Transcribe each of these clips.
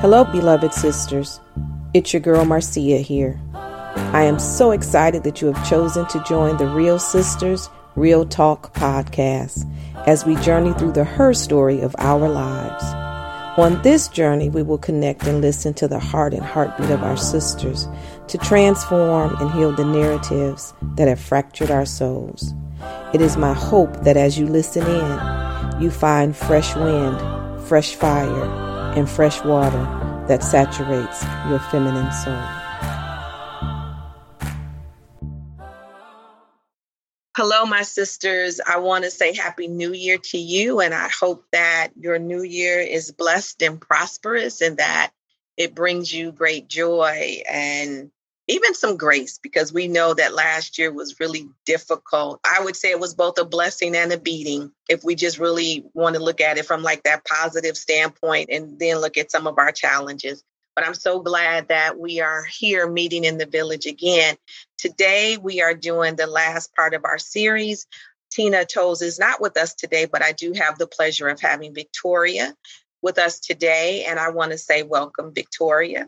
Hello, beloved sisters. It's your girl Marcia here. I am so excited that you have chosen to join the Real Sisters Real Talk podcast as we journey through the her story of our lives. On this journey, we will connect and listen to the heart and heartbeat of our sisters to transform and heal the narratives that have fractured our souls. It is my hope that as you listen in, you find fresh wind, fresh fire, and fresh water that saturates your feminine soul. Hello, my sisters. I want to say Happy New Year to you, and I hope that your new year is blessed and prosperous and that it brings you great joy and even some grace because we know that last year was really difficult. I would say it was both a blessing and a beating if we just really want to look at it from like that positive standpoint and then look at some of our challenges. But I'm so glad that we are here meeting in the village again. Today, we are doing the last part of our series. Tina Toes is not with us today, but I do have the pleasure of having Victoria with us today. And I want to say welcome, Victoria.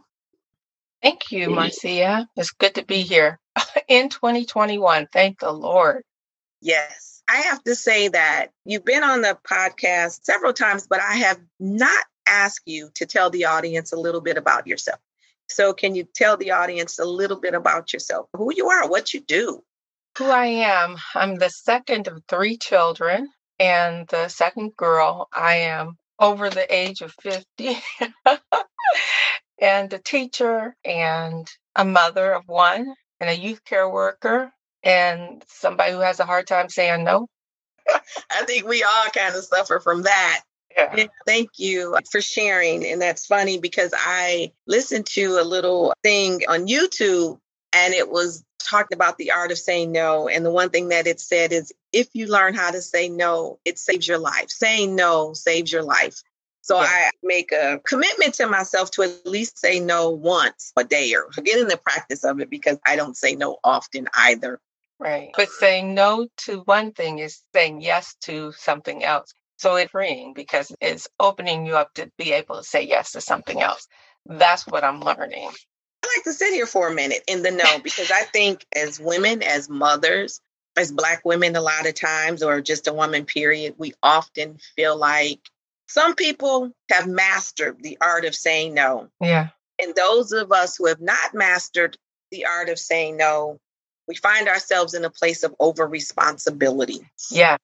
Thank you, Marcia. It's good to be here in 2021. Thank the Lord. Yes. I have to say that you've been on the podcast several times, but I have not asked you to tell the audience a little bit about yourself. So, can you tell the audience a little bit about yourself, who you are, what you do? Who I am. I'm the second of three children and the second girl. I am over the age of 50 and a teacher and a mother of one and a youth care worker and somebody who has a hard time saying no. I think we all kind of suffer from that. Yeah. Thank you for sharing. And that's funny because I listened to a little thing on YouTube and it was talking about the art of saying no. And the one thing that it said is if you learn how to say no, it saves your life. Saying no saves your life. So yeah. I make a commitment to myself to at least say no once a day or get in the practice of it because I don't say no often either. Right. But saying no to one thing is saying yes to something else. So it's freeing because it's opening you up to be able to say yes to something else. That's what I'm learning. I like to sit here for a minute in the no because I think as women, as mothers, as Black women, a lot of times, or just a woman, period, we often feel like some people have mastered the art of saying no. Yeah. And those of us who have not mastered the art of saying no, we find ourselves in a place of over responsibility. Yeah.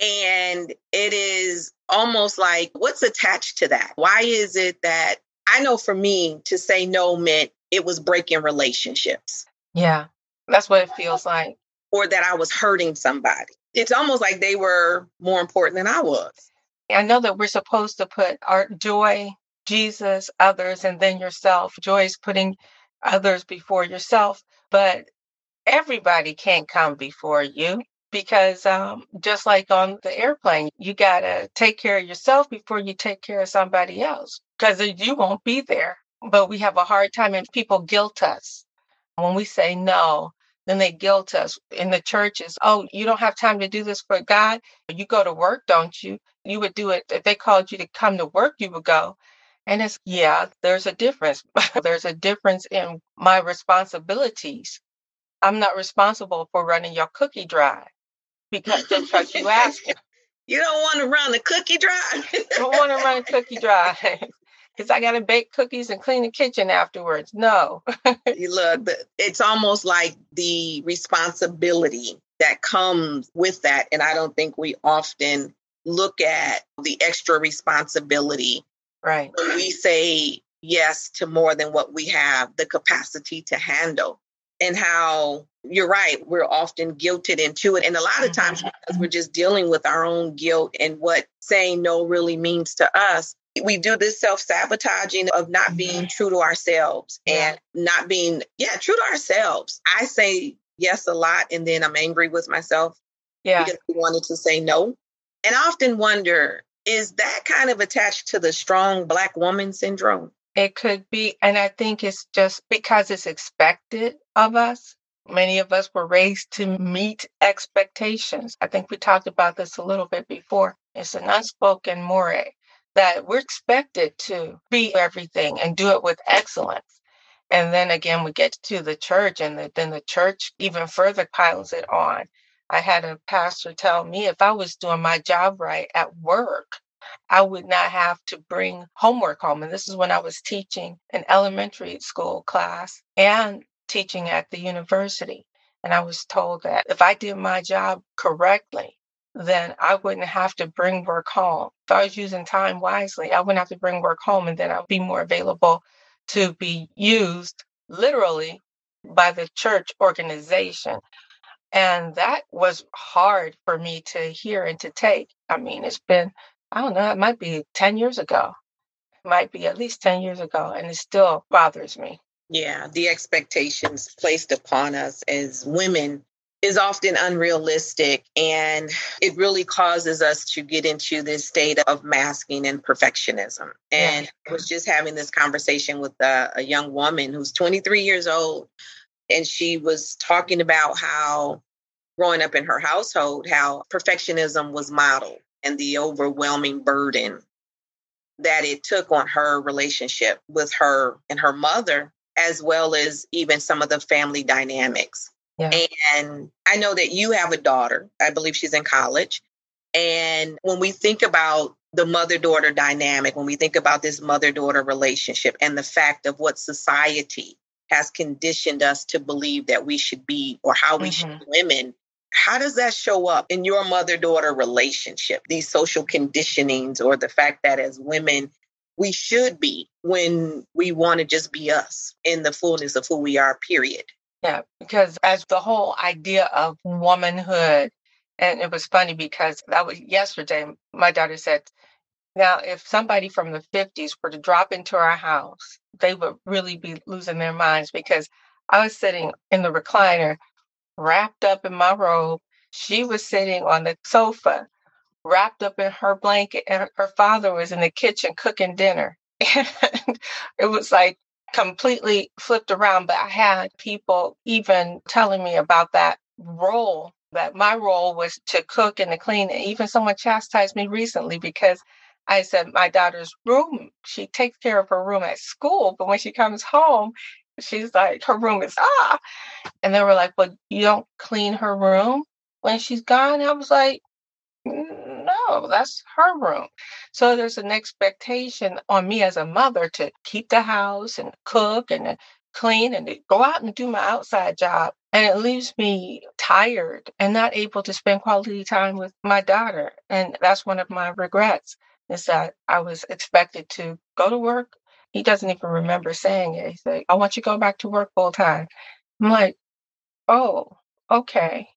And it is almost like what's attached to that? Why is it that I know for me to say no meant it was breaking relationships? Yeah. That's what it feels like. Or that I was hurting somebody. It's almost like they were more important than I was. I know that we're supposed to put our joy, Jesus, others, and then yourself. Joy is putting others before yourself, but everybody can't come before you because um, just like on the airplane, you got to take care of yourself before you take care of somebody else because you won't be there. But we have a hard time, and people guilt us when we say no then they guilt us in the churches. Oh, you don't have time to do this for God. You go to work, don't you? You would do it. If they called you to come to work, you would go. And it's, yeah, there's a difference. there's a difference in my responsibilities. I'm not responsible for running your cookie drive because just because you asked. You don't want to run the cookie drive. I don't want to run a cookie drive because I got to bake cookies and clean the kitchen afterwards. No. you look, it's almost like the responsibility that comes with that. And I don't think we often look at the extra responsibility. Right. When we say yes to more than what we have the capacity to handle. And how you're right, we're often guilted into it. And a lot of times, because we're mm-hmm. just dealing with our own guilt and what saying no really means to us, we do this self sabotaging of not being mm-hmm. true to ourselves and not being, yeah, true to ourselves. I say yes a lot and then I'm angry with myself yeah. because I wanted to say no. And I often wonder is that kind of attached to the strong Black woman syndrome? It could be. And I think it's just because it's expected of us. Many of us were raised to meet expectations. I think we talked about this a little bit before. It's an unspoken more that we're expected to be everything and do it with excellence. And then again, we get to the church, and the, then the church even further piles it on. I had a pastor tell me if I was doing my job right at work, I would not have to bring homework home. And this is when I was teaching an elementary school class and teaching at the university. And I was told that if I did my job correctly, then I wouldn't have to bring work home. If I was using time wisely, I wouldn't have to bring work home and then I'd be more available to be used literally by the church organization. And that was hard for me to hear and to take. I mean, it's been, I don't know, it might be 10 years ago. It might be at least 10 years ago, and it still bothers me. Yeah, the expectations placed upon us as women is often unrealistic and it really causes us to get into this state of masking and perfectionism. And. I was just having this conversation with a, a young woman who's 23 years old and she was talking about how growing up in her household how perfectionism was modeled and the overwhelming burden that it took on her relationship with her and her mother as well as even some of the family dynamics yeah. And I know that you have a daughter. I believe she's in college. And when we think about the mother daughter dynamic, when we think about this mother daughter relationship and the fact of what society has conditioned us to believe that we should be or how we mm-hmm. should be women, how does that show up in your mother daughter relationship? These social conditionings or the fact that as women, we should be when we want to just be us in the fullness of who we are, period. Yeah, because as the whole idea of womanhood, and it was funny because that was yesterday, my daughter said, now, if somebody from the 50s were to drop into our house, they would really be losing their minds because I was sitting in the recliner, wrapped up in my robe. She was sitting on the sofa, wrapped up in her blanket, and her father was in the kitchen cooking dinner. And it was like completely flipped around, but I had people even telling me about that role, that my role was to cook and to clean. And even someone chastised me recently because I said my daughter's room, she takes care of her room at school, but when she comes home, she's like, her room is ah. And they were like, well, you don't clean her room when she's gone? I was like, no, that's her room. So there's an expectation on me as a mother to keep the house and cook and clean and go out and do my outside job. And it leaves me tired and not able to spend quality time with my daughter. And that's one of my regrets is that I was expected to go to work. He doesn't even remember saying it. He's like, I want you to go back to work full time. I'm like, oh, okay.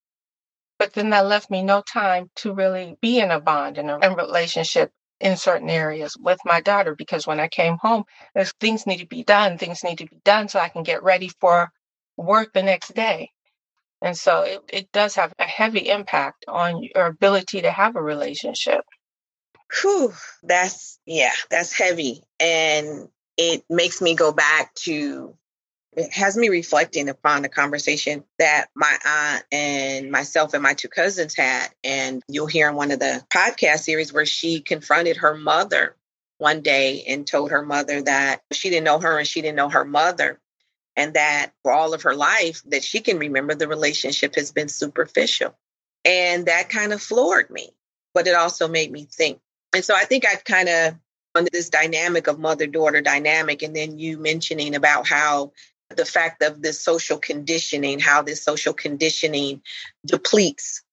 But then that left me no time to really be in a bond and a, relationship in certain areas with my daughter because when I came home, there's things need to be done, things need to be done so I can get ready for work the next day. And so it, it does have a heavy impact on your ability to have a relationship. Whew, that's yeah, that's heavy. And it makes me go back to it has me reflecting upon the conversation that my aunt and myself and my two cousins had. And you'll hear in one of the podcast series where she confronted her mother one day and told her mother that she didn't know her and she didn't know her mother. And that for all of her life that she can remember, the relationship has been superficial. And that kind of floored me, but it also made me think. And so I think I've kind of under this dynamic of mother daughter dynamic and then you mentioning about how the fact of this social conditioning, how this social conditioning depletes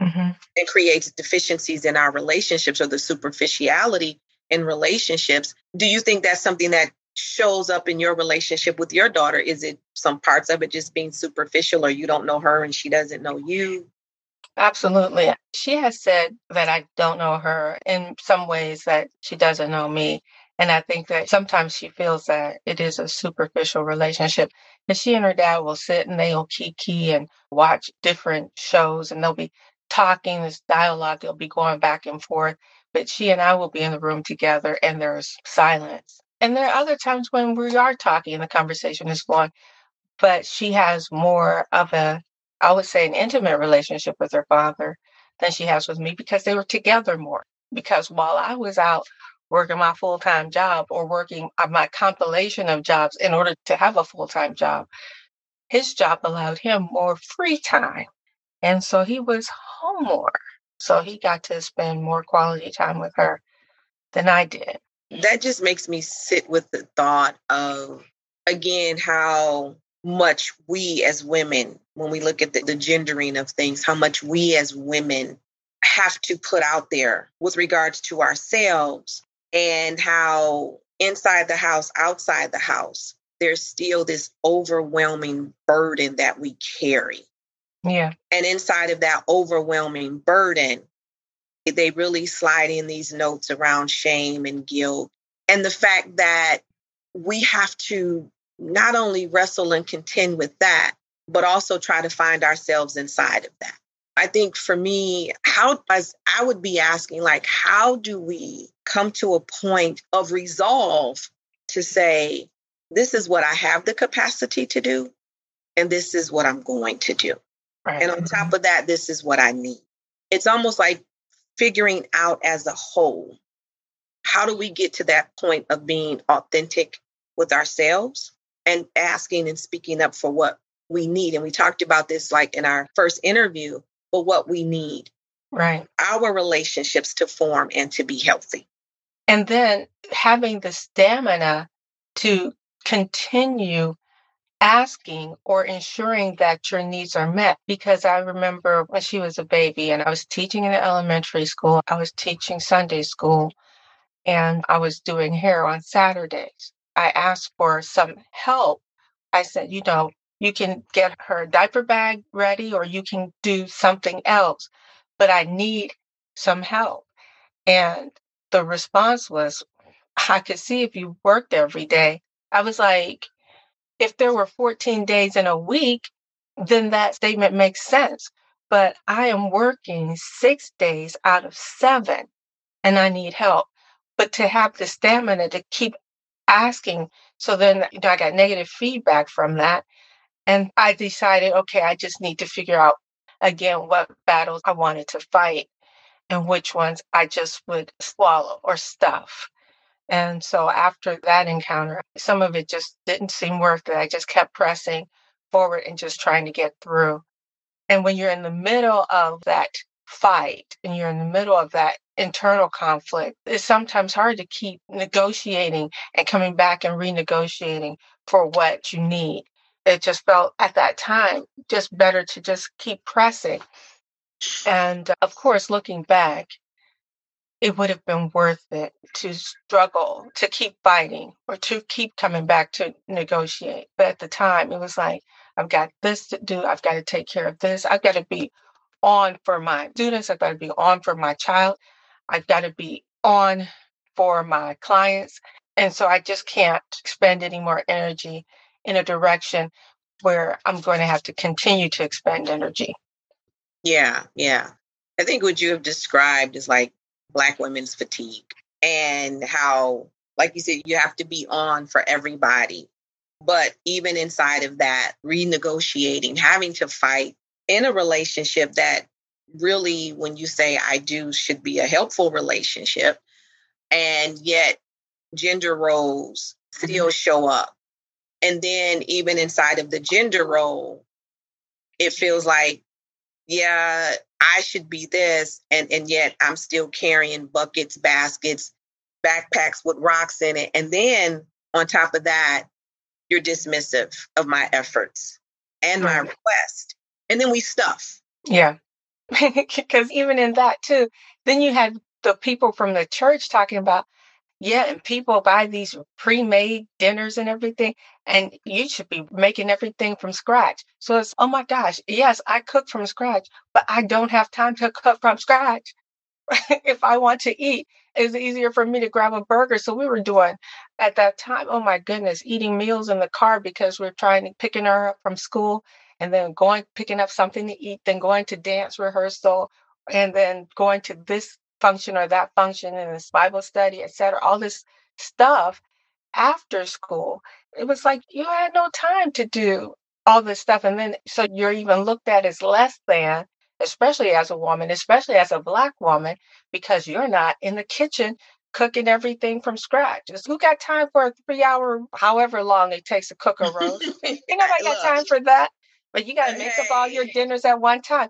mm-hmm. and creates deficiencies in our relationships or the superficiality in relationships. Do you think that's something that shows up in your relationship with your daughter? Is it some parts of it just being superficial or you don't know her and she doesn't know you? Absolutely. She has said that I don't know her in some ways that she doesn't know me. And I think that sometimes she feels that it is a superficial relationship. And she and her dad will sit and they'll kiki and watch different shows and they'll be talking, this dialogue, they'll be going back and forth. But she and I will be in the room together and there's silence. And there are other times when we are talking and the conversation is flowing, but she has more of a, I would say, an intimate relationship with her father than she has with me because they were together more. Because while I was out working my full time job or working uh, my compilation of jobs in order to have a full time job. His job allowed him more free time. And so he was home more. So he got to spend more quality time with her than I did. That just makes me sit with the thought of, again, how much we as women, when we look at the, the gendering of things, how much we as women have to put out there with regards to ourselves and how inside the house, outside the house, there's still this overwhelming burden that we carry. Yeah. And inside of that overwhelming burden, they really slide in these notes around shame and guilt. And the fact that we have to not only wrestle and contend with that, but also try to find ourselves inside of that. I think for me, how as I would be asking, like, how do we come to a point of resolve to say, this is what I have the capacity to do, and this is what I'm going to do. Right. And on mm-hmm. top of that, this is what I need. It's almost like figuring out as a whole how do we get to that point of being authentic with ourselves and asking and speaking up for what we need. And we talked about this like in our first interview, but what we need. Right. Our relationships to form and to be healthy. And then having the stamina to continue asking or ensuring that your needs are met. Because I remember when she was a baby and I was teaching in elementary school, I was teaching Sunday school, and I was doing hair on Saturdays. I asked for some help. I said, you know, you can get her diaper bag ready or you can do something else, but I need some help. And the response was, I could see if you worked every day. I was like, if there were 14 days in a week, then that statement makes sense. But I am working six days out of seven and I need help. But to have the stamina to keep asking, so then you know, I got negative feedback from that. And I decided, okay, I just need to figure out again what battles I wanted to fight and which ones I just would swallow or stuff. And so after that encounter, some of it just didn't seem worth it. I just kept pressing forward and just trying to get through. And when you're in the middle of that fight and you're in the middle of that internal conflict, it's sometimes hard to keep negotiating and coming back and renegotiating for what you need. It just felt at that time just better to just keep pressing. And uh, of course, looking back, it would have been worth it to struggle, to keep fighting, or to keep coming back to negotiate. But at the time, it was like, I've got this to do. I've got to take care of this. I've got to be on for my students. I've got to be on for my child. I've got to be on for my clients. And so I just can't expend any more energy in a direction where I'm going to have to continue to expend energy. Yeah, yeah. I think what you have described is like Black women's fatigue and how, like you said, you have to be on for everybody. But even inside of that, renegotiating, having to fight in a relationship that really, when you say I do, should be a helpful relationship. And yet, gender roles still mm-hmm. show up. And then, even inside of the gender role, it feels like, yeah, I should be this, and and yet I'm still carrying buckets, baskets, backpacks with rocks in it, and then on top of that, you're dismissive of my efforts and my mm-hmm. request, and then we stuff. Yeah, because even in that too, then you had the people from the church talking about yeah, and people buy these pre-made dinners and everything, and you should be making everything from scratch. So it's, oh my gosh, yes, I cook from scratch, but I don't have time to cook from scratch. if I want to eat, it's easier for me to grab a burger. So we were doing at that time, oh my goodness, eating meals in the car because we're trying to picking her up from school and then going picking up something to eat, then going to dance rehearsal, and then going to this function or that function in this Bible study, etc. All this stuff after school. It was like you had no time to do all this stuff. And then so you're even looked at as less than, especially as a woman, especially as a black woman, because you're not in the kitchen cooking everything from scratch. Just who got time for a three hour, however long it takes to cook a roast? you Ain't nobody got time for that. But you got to make up all your dinners at one time.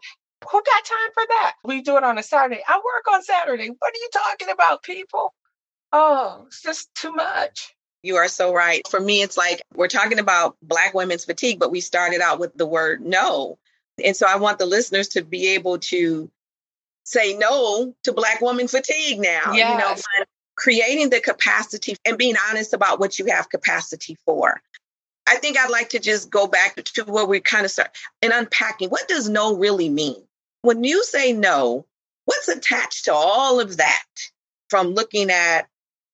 Who got time for that? We do it on a Saturday. I work on Saturday. What are you talking about, people? Oh, it's just too much. You are so right. For me, it's like we're talking about Black women's fatigue, but we started out with the word no. And so I want the listeners to be able to say no to Black woman fatigue now. Yes. You know, creating the capacity and being honest about what you have capacity for. I think I'd like to just go back to where we kind of start and unpacking what does no really mean? When you say no, what's attached to all of that? From looking at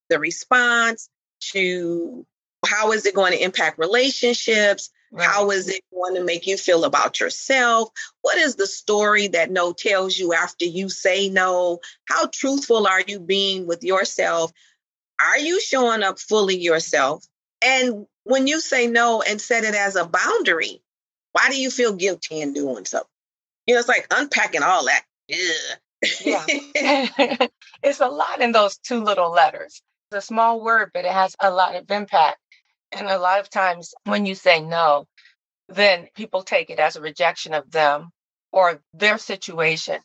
the response to how is it going to impact relationships? Right. How is it going to make you feel about yourself? What is the story that no tells you after you say no? How truthful are you being with yourself? Are you showing up fully yourself? And when you say no and set it as a boundary, why do you feel guilty in doing so? You know, it's like unpacking all that. yeah. it's a lot in those two little letters. It's a small word, but it has a lot of impact. And a lot of times when you say no, then people take it as a rejection of them or their situation.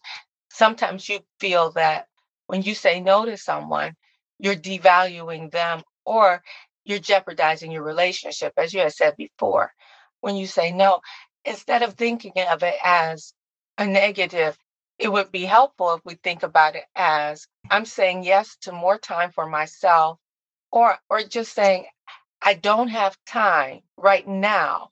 Sometimes you feel that when you say no to someone, you're devaluing them or you're jeopardizing your relationship, as you had said before. When you say no, instead of thinking of it as a negative, it would be helpful if we think about it as I'm saying yes to more time for myself or or just saying I don't have time right now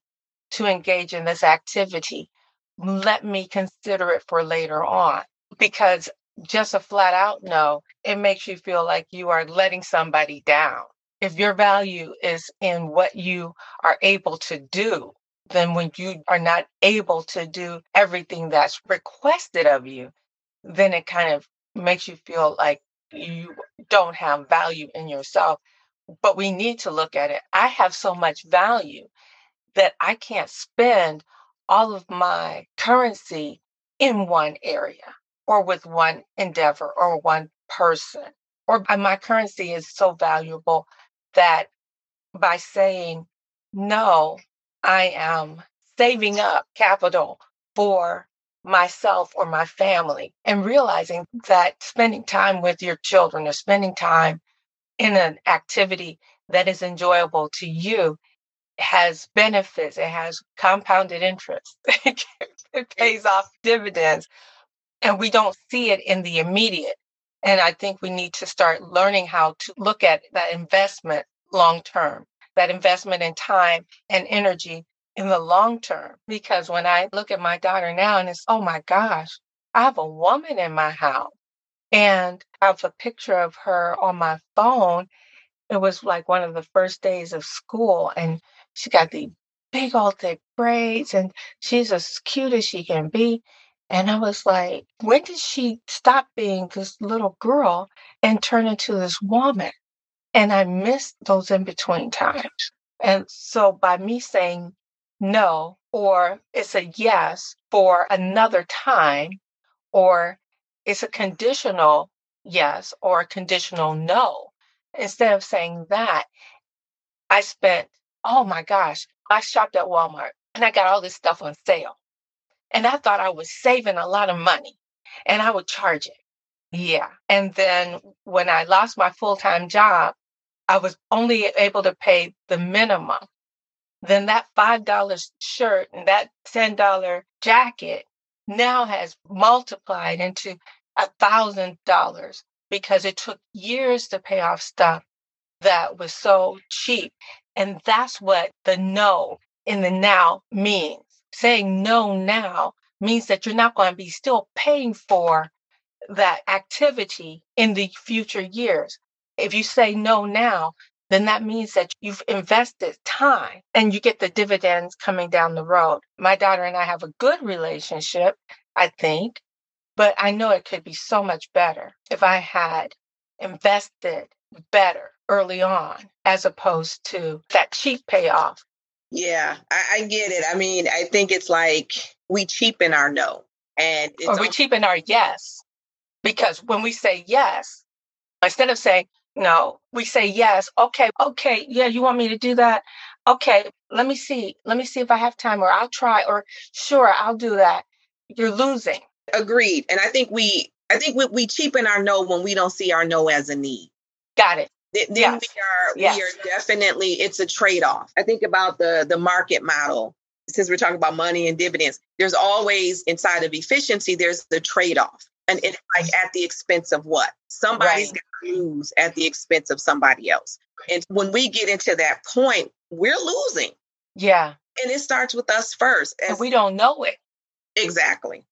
to engage in this activity. Let me consider it for later on because just a flat out no, it makes you feel like you are letting somebody down. If your value is in what you are able to do, then when you are not able to do everything that's requested of you, then it kind of makes you feel like you don't have value in yourself. But we need to look at it. I have so much value that I can't spend all of my currency in one area or with one endeavor or one person. Or uh, my currency is so valuable that by saying no, I am saving up capital for myself or my family and realizing that spending time with your children or spending time in an activity that is enjoyable to you has benefits, it has compounded interest, it pays off dividends, and we don't see it in the immediate. And I think we need to start learning how to look at that investment long term, that investment in time and energy in the long term. Because when I look at my daughter now and it's, oh my gosh, I have a woman in my house and I have a picture of her on my phone. It was like one of the first days of school and she got the big old thick braids and she's as cute as she can be. And I was like, when did she stop being this little girl and turn into this woman? And I missed those in between times. And so by me saying no, or it's a yes for another time, or it's a conditional yes or a conditional no. Instead of saying that, I spent, oh my gosh, I shopped at Walmart and I got all this stuff on sale. And I thought I was saving a lot of money and I would charge it. Yeah. And then when I lost my full time job, I was only able to pay the minimum then that $5 shirt and that $10 jacket now has multiplied into a thousand dollars because it took years to pay off stuff that was so cheap. And that's what the no in the now means. Saying no now means that you're not going to be still paying for that activity in the future years. If you say no now, then that means that you've invested time and you get the dividends coming down the road. My daughter and I have a good relationship, I think, but I know it could be so much better if I had invested better early on as opposed to that cheap payoff. Yeah, I, I get it. I mean, I think it's like we cheapen our no. And or we cheapen our yes. Because when we say yes, instead of saying, No, we say yes. Okay, okay, yeah, you want me to do that? Okay, let me see. Let me see if I have time, or I'll try, or sure, I'll do that. You're losing. Agreed. And I think we, I think we, we cheapen our no when we don't see our no as a need. Got it. Then yes. we are yes. we are definitely it's a trade off. I think about the the market model. Since we're talking about money and dividends, there's always inside of efficiency. There's the trade off and it's like at the expense of what? Somebody's right. going to lose at the expense of somebody else. And when we get into that point, we're losing. Yeah. And it starts with us first. And we don't know it. Exactly.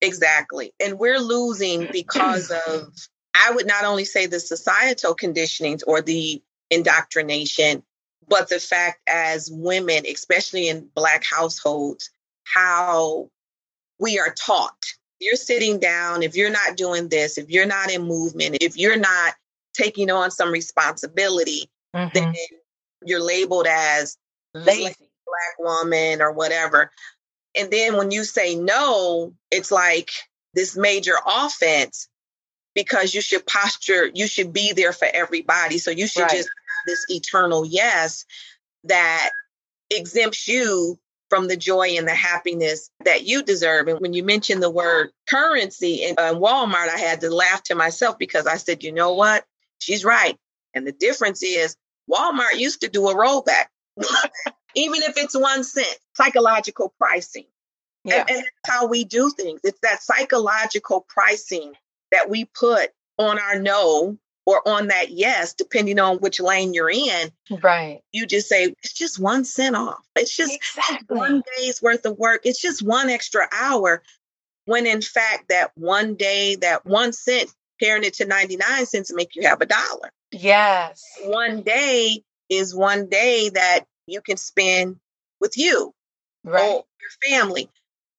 Exactly. And we're losing because of, I would not only say the societal conditionings or the indoctrination, but the fact as women, especially in Black households, how we are taught you're sitting down, if you're not doing this, if you're not in movement, if you're not taking on some responsibility, mm-hmm. then you're labeled as lazy black woman or whatever. And then when you say no, it's like this major offense because you should posture, you should be there for everybody. So you should right. just have this eternal yes that exempts you from the joy and the happiness that you deserve. And when you mentioned the word currency in uh, Walmart, I had to laugh to myself because I said, you know what? She's right. And the difference is Walmart used to do a rollback, even if it's one cent, psychological pricing. Yeah. And, and that's how we do things. It's that psychological pricing that we put on our no or on that yes, depending on which lane you're in. Right. You just say, it's just one cent off. It's just exactly. one day's worth of work. It's just one extra hour. When in fact, that one day, that one cent, pairing it to 99 cents make you have a dollar. Yes. One day is one day that you can spend with you right. or your family.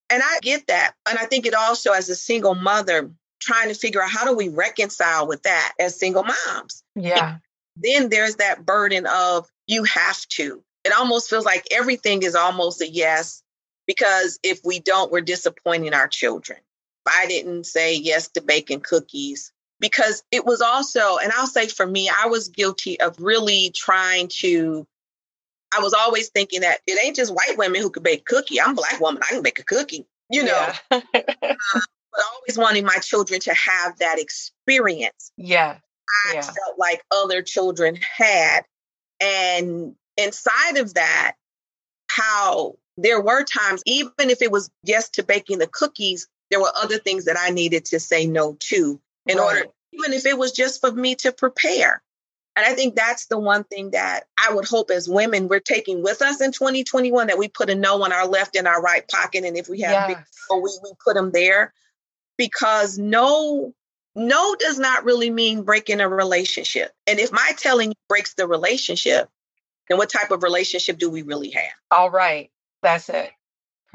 And I get that. And I think it also, as a single mother, trying to figure out how do we reconcile with that as single moms. Yeah. And then there's that burden of you have to. It almost feels like everything is almost a yes because if we don't, we're disappointing our children. I didn't say yes to baking cookies because it was also, and I'll say for me, I was guilty of really trying to. I was always thinking that it ain't just white women who could bake cookie. I'm a black woman. I can bake a cookie. You know, yeah. uh, but always wanting my children to have that experience. Yeah. I yeah. felt like other children had. And inside of that, how there were times, even if it was just to baking the cookies, there were other things that I needed to say no to in right. order, even if it was just for me to prepare. And I think that's the one thing that I would hope as women we're taking with us in 2021 that we put a no on our left and our right pocket. And if we have yes. big, we, we put them there because no no does not really mean breaking a relationship. And if my telling breaks the relationship, then what type of relationship do we really have? All right. That's it.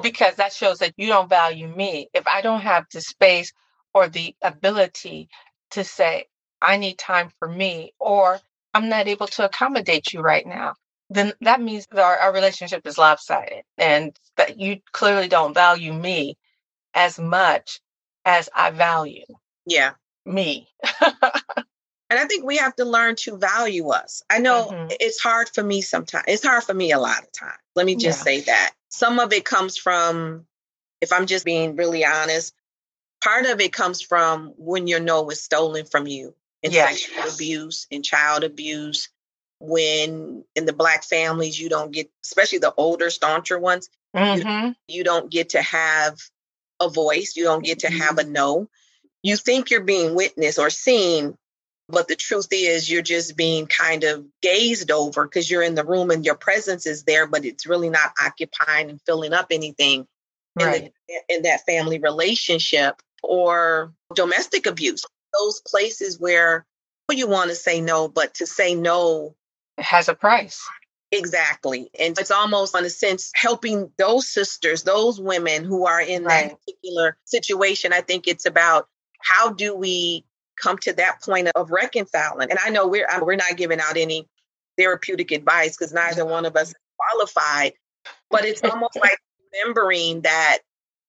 Because that shows that you don't value me. If I don't have the space or the ability to say, I need time for me, or I'm not able to accommodate you right now, then that means that our, our relationship is lopsided and that you clearly don't value me as much as I value. Yeah. Me. and I think we have to learn to value us. I know mm-hmm. it's hard for me sometimes. It's hard for me a lot of times. Let me just yeah. say that. Some of it comes from, if I'm just being really honest, part of it comes from when your no was stolen from you in yes. sexual abuse and child abuse. When in the black families, you don't get, especially the older, stauncher ones, mm-hmm. you, you don't get to have a voice, you don't get to have a mm-hmm. no. You think you're being witnessed or seen, but the truth is you're just being kind of gazed over because you're in the room and your presence is there, but it's really not occupying and filling up anything right. in, the, in that family relationship or domestic abuse. Those places where you want to say no, but to say no it has a price. Exactly. And it's almost, in a sense, helping those sisters, those women who are in right. that particular situation. I think it's about how do we come to that point of reconciling? And I know we're we're not giving out any therapeutic advice because neither one of us is qualified, but it's almost like remembering that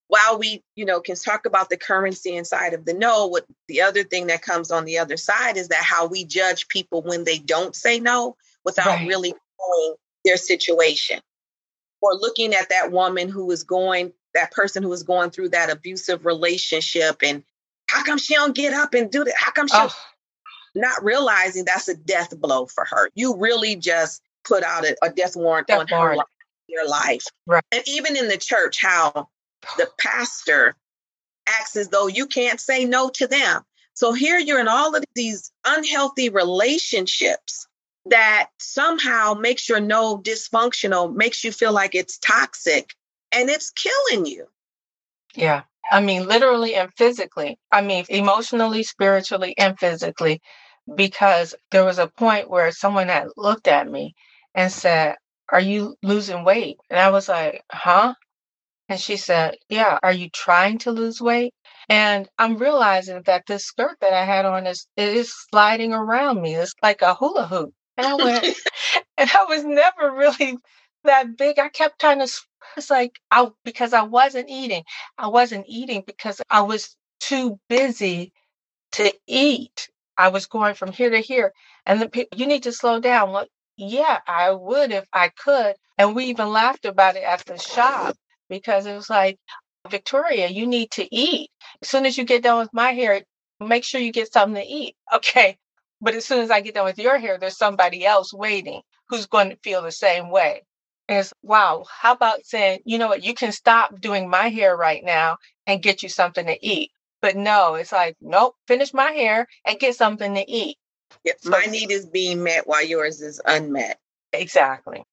while we, you know, can talk about the currency inside of the no, what the other thing that comes on the other side is that how we judge people when they don't say no without right. really knowing their situation. Or looking at that woman who was going, that person who was going through that abusive relationship and how come she don't get up and do that? How come she oh. not realizing that's a death blow for her? You really just put out a, a death warrant death on warrant. her life, your life. Right. And even in the church, how the pastor acts as though you can't say no to them. So here you're in all of these unhealthy relationships that somehow makes your no dysfunctional, makes you feel like it's toxic and it's killing you. Yeah. I mean, literally and physically. I mean, emotionally, spiritually, and physically, because there was a point where someone had looked at me and said, Are you losing weight? And I was like, Huh? And she said, Yeah, are you trying to lose weight? And I'm realizing that this skirt that I had on is it is sliding around me. It's like a hula hoop. And I went, and I was never really that big. I kept trying to, it's like, I, because I wasn't eating. I wasn't eating because I was too busy to eat. I was going from here to here. And the people, you need to slow down. Well, yeah, I would if I could. And we even laughed about it at the shop because it was like, Victoria, you need to eat. As soon as you get done with my hair, make sure you get something to eat. Okay. But as soon as I get done with your hair, there's somebody else waiting who's going to feel the same way. And it's wow, how about saying, you know what, you can stop doing my hair right now and get you something to eat. But no, it's like, nope, finish my hair and get something to eat. Yes, my need is being met while yours is unmet. Exactly.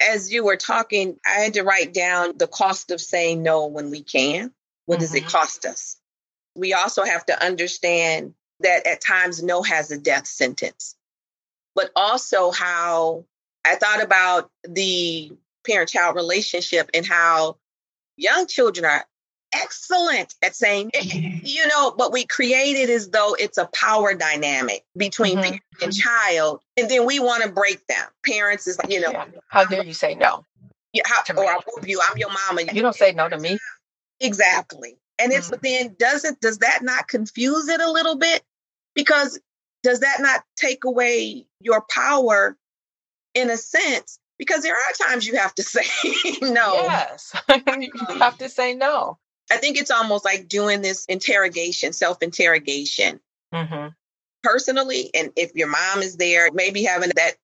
As you were talking, I had to write down the cost of saying no when we can. What mm-hmm. does it mm-hmm. cost us? We also have to understand that at times no has a death sentence, but also how I thought about the parent child relationship and how young children are excellent at saying, you know, but we create it as though it's a power dynamic between mm-hmm. parent and child. And then we want to break them. Parents is, you know, yeah. how dare you say no? Yeah, how, or I whoop you, I'm your mama. You don't say no to me. Exactly. And it's, mm-hmm. but then does it, does that not confuse it a little bit? Because does that not take away your power in a sense? Because there are times you have to say no. Yes, you have to say no. I think it's almost like doing this interrogation, self interrogation. Mm-hmm. Personally, and if your mom is there, maybe having that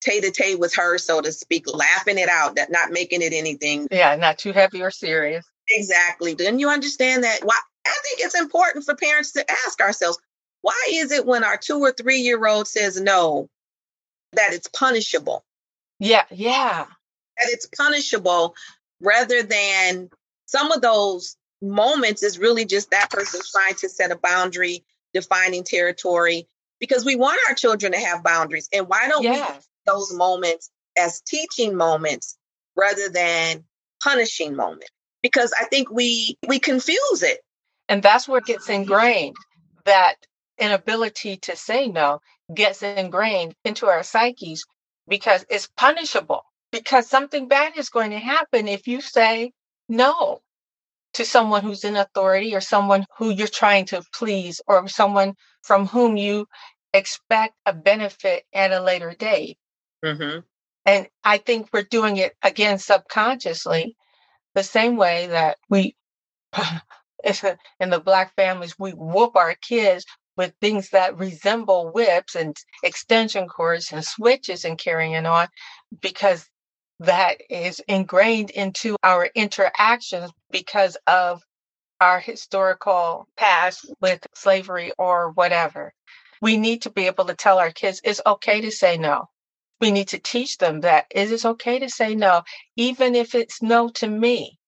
tay to tay with her, so to speak, laughing it out, that not making it anything. Yeah, not too heavy or serious. Exactly. Then you understand that why I think it's important for parents to ask ourselves, why is it when our two or three year old says no, that it's punishable? Yeah, yeah. That it's punishable rather than some of those moments is really just that person trying to set a boundary, defining territory, because we want our children to have boundaries. And why don't yes. we those moments as teaching moments rather than punishing moments? Because I think we we confuse it. And that's where it gets ingrained that inability to say no gets ingrained into our psyches because it's punishable. Because something bad is going to happen if you say no to someone who's in authority or someone who you're trying to please or someone from whom you expect a benefit at a later date. Mm-hmm. And I think we're doing it again subconsciously, the same way that we, uh, in the Black families, we whoop our kids with things that resemble whips and extension cords and switches and carrying on because that is ingrained into our interactions because of our historical past with slavery or whatever. We need to be able to tell our kids it's okay to say no. We need to teach them that it is okay to say no, even if it's no to me.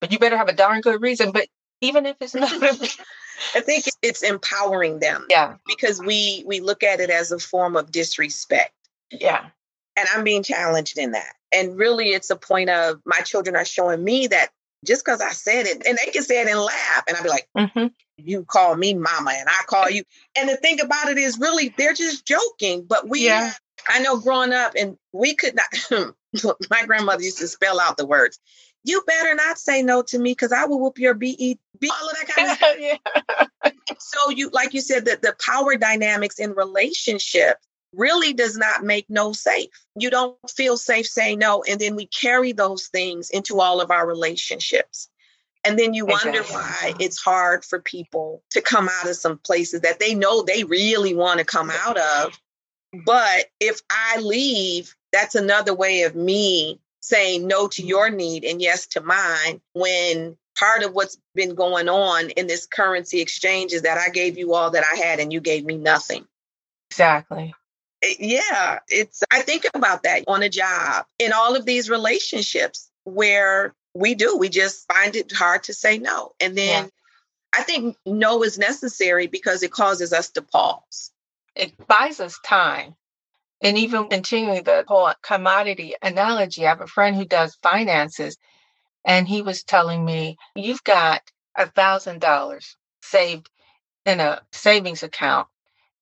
But you better have a darn good reason. But even if it's no to me. I think it's empowering them. Yeah. Because we we look at it as a form of disrespect. Yeah. And I'm being challenged in that. And really, it's a point of my children are showing me that just because I said it, and they can say it and laugh, and I'd be like, mm-hmm. "You call me mama, and I call you." And the thing about it is, really, they're just joking. But we, yeah. I know, growing up, and we could not. my grandmother used to spell out the words. you better not say no to me because I will whoop your BE, all of that kind of stuff. yeah. So you, like you said, that the power dynamics in relationships really does not make no safe. You don't feel safe saying no. And then we carry those things into all of our relationships. And then you wonder exactly. why it's hard for people to come out of some places that they know they really want to come out of. But if I leave, that's another way of me saying no to your need and yes to mine when part of what's been going on in this currency exchange is that I gave you all that I had and you gave me nothing. Exactly. Eh, yeah, it's I think about that on a job in all of these relationships where we do we just find it hard to say no. And then yeah. I think no is necessary because it causes us to pause. It buys us time. And even continuing the whole commodity analogy, I have a friend who does finances, and he was telling me, You've got a thousand dollars saved in a savings account,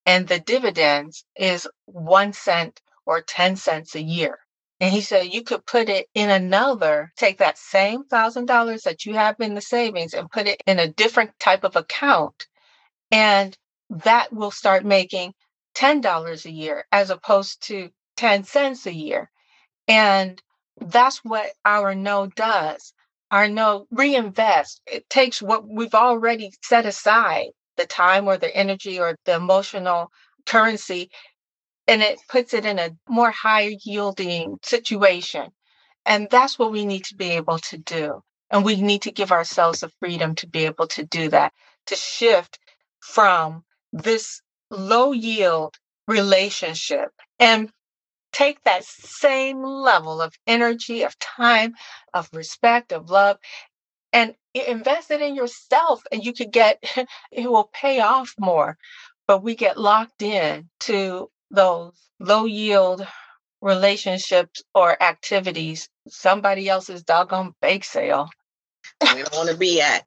and the dividends is one cent or 10 cents a year. And he said, You could put it in another, take that same thousand dollars that you have in the savings and put it in a different type of account. And that will start making $10 a year as opposed to 10 cents a year. And that's what our no does. Our no reinvest. It takes what we've already set aside, the time or the energy or the emotional currency, and it puts it in a more high yielding situation. And that's what we need to be able to do. And we need to give ourselves the freedom to be able to do that, to shift from this low yield relationship and take that same level of energy, of time, of respect, of love, and invest it in yourself. And you could get, it will pay off more. But we get locked in to those low yield relationships or activities, somebody else's doggone bake sale. We don't want to be at.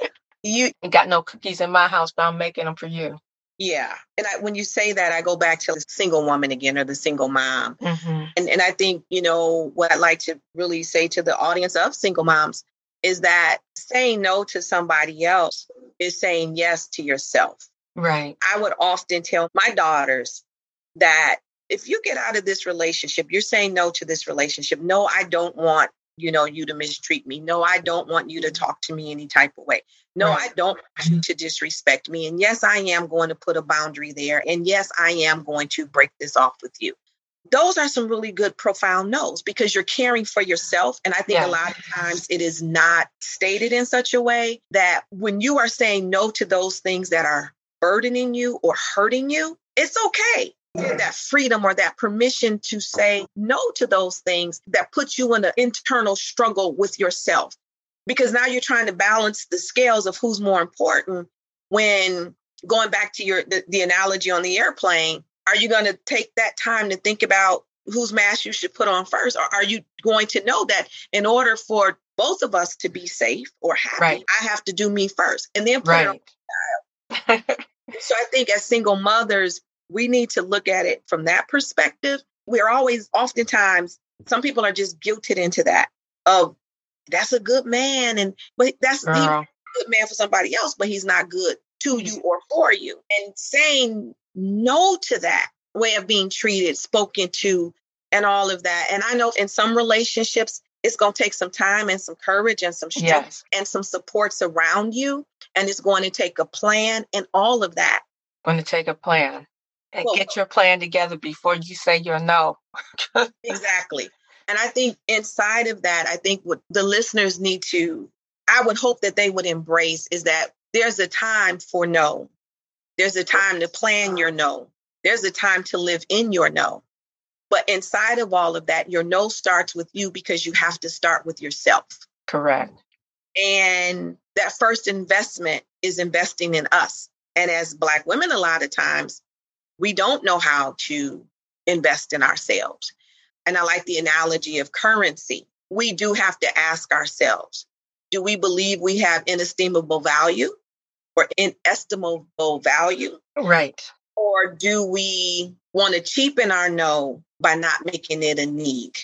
You got no cookies in my house, but I'm making them for you. Yeah. And I, when you say that, I go back to the single woman again or the single mom. Mm-hmm. And, and I think, you know, what I'd like to really say to the audience of single moms is that saying no to somebody else is saying yes to yourself. Right. I would often tell my daughters that if you get out of this relationship, you're saying no to this relationship. No, I don't want you know you to mistreat me. No i don't want you to talk to me any type of way. No right. i don't want you to disrespect me. And yes i am going to put a boundary there. And yes i am going to break this off with you. Those are some really good profound no's because you're caring for yourself. And i think yeah. a lot of times it is not stated in such a way that when you are saying no to those things that are burdening you or hurting you it's okay that freedom or that permission to say no to those things that puts you in an internal struggle with yourself. Because now you're trying to balance the scales of who's more important when going back to your the, the analogy on the airplane, are you going to take that time to think about whose mask you should put on first? Or are you going to know that in order for both of us to be safe or happy, right. I have to do me first and then put right. it on so I think as single mothers, we need to look at it from that perspective. We're always, oftentimes, some people are just guilted into that of that's a good man, and but that's a good man for somebody else, but he's not good to mm. you or for you. And saying no to that way of being treated, spoken to, and all of that. And I know in some relationships, it's going to take some time and some courage and some strength yes. and some supports around you. And it's going to take a plan and all of that. Going to take a plan and well, get your plan together before you say your no. exactly. And I think inside of that, I think what the listeners need to, I would hope that they would embrace is that there's a time for no. There's a time to plan your no. There's a time to live in your no. But inside of all of that, your no starts with you because you have to start with yourself. Correct. And that first investment is investing in us. And as Black women, a lot of times, we don't know how to invest in ourselves. And I like the analogy of currency. We do have to ask ourselves do we believe we have inestimable value or inestimable value? Right. Or do we want to cheapen our no by not making it a need?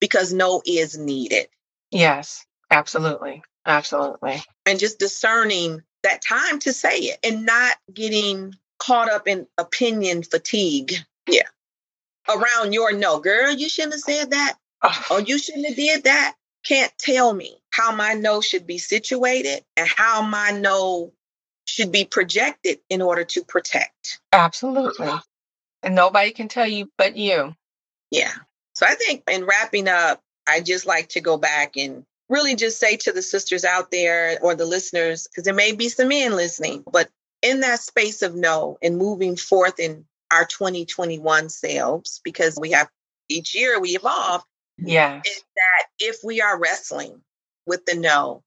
Because no is needed. Yes. Absolutely. Absolutely. And just discerning that time to say it and not getting caught up in opinion fatigue. Yeah. Around your no, girl, you shouldn't have said that. Oh, oh you shouldn't have did that. Can't tell me how my no should be situated and how my no should be projected in order to protect. Absolutely. And nobody can tell you but you. Yeah. So I think in wrapping up, I just like to go back and really just say to the sisters out there or the listeners, because there may be some men listening, but in that space of no and moving forth in our 2021 selves, because we have each year we evolve. Yeah. Is that if we are wrestling with the no,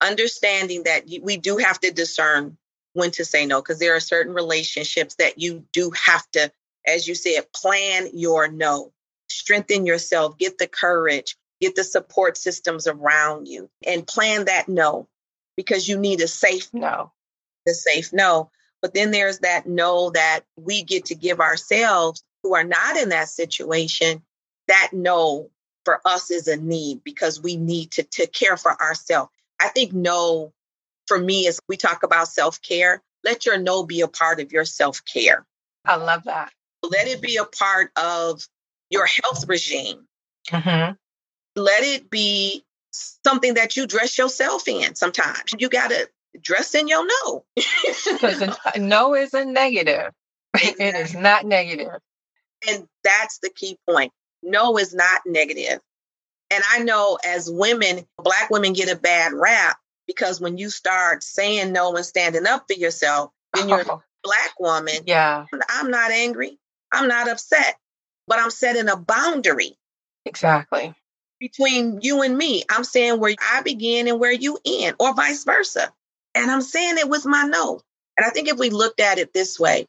understanding that we do have to discern when to say no, because there are certain relationships that you do have to, as you said, plan your no, strengthen yourself, get the courage, get the support systems around you, and plan that no, because you need a safe no. The safe no. But then there's that no that we get to give ourselves who are not in that situation. That no for us is a need because we need to, to care for ourselves. I think no for me is we talk about self care. Let your no be a part of your self care. I love that. Let it be a part of your health regime. Mm-hmm. Let it be something that you dress yourself in sometimes. You got to dress in your no. Because no is a negative. Exactly. It is not negative. And that's the key point. No is not negative. And I know as women, Black women get a bad rap because when you start saying no and standing up for yourself, then you're oh. a Black woman. Yeah. I'm not angry. I'm not upset, but I'm setting a boundary. Exactly. Between you and me. I'm saying where I begin and where you end, or vice versa. And I'm saying it with my no. And I think if we looked at it this way,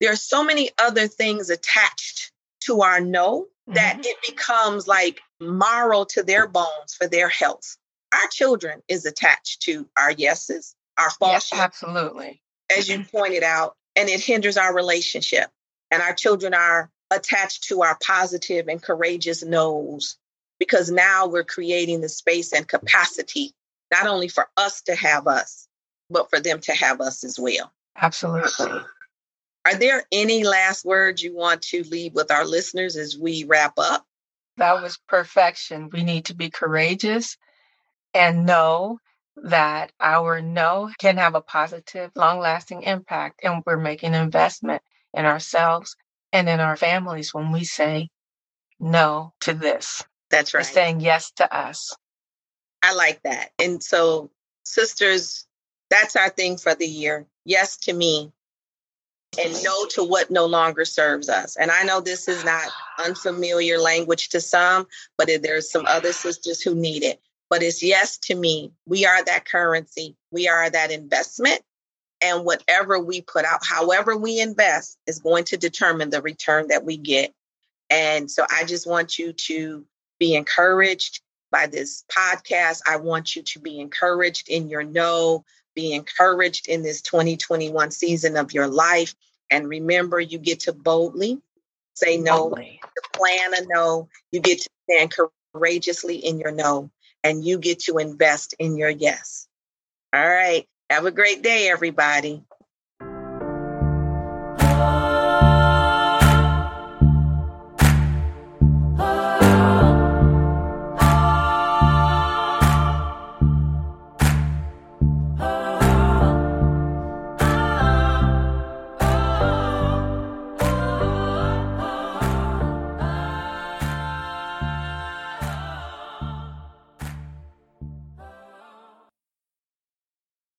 there are so many other things attached to our no mm-hmm. that it becomes like marrow to their bones for their health. Our children is attached to our yeses, our false. Yes, absolutely. As you pointed out, and it hinders our relationship. And our children are attached to our positive and courageous no's because now we're creating the space and capacity not only for us to have us, but for them to have us as well. Absolutely. Are there any last words you want to leave with our listeners as we wrap up? That was perfection. We need to be courageous and know that our no can have a positive, long lasting impact. And we're making an investment in ourselves and in our families when we say no to this. That's right. We're saying yes to us. I like that. And so, sisters, that's our thing for the year. Yes to me and no to what no longer serves us. And I know this is not unfamiliar language to some, but there's some other sisters who need it. But it's yes to me. We are that currency, we are that investment. And whatever we put out, however we invest, is going to determine the return that we get. And so I just want you to be encouraged by this podcast. I want you to be encouraged in your no, be encouraged in this 2021 season of your life. And remember, you get to boldly say no, boldly. to plan a no, you get to stand courageously in your no, and you get to invest in your yes. All right. Have a great day, everybody.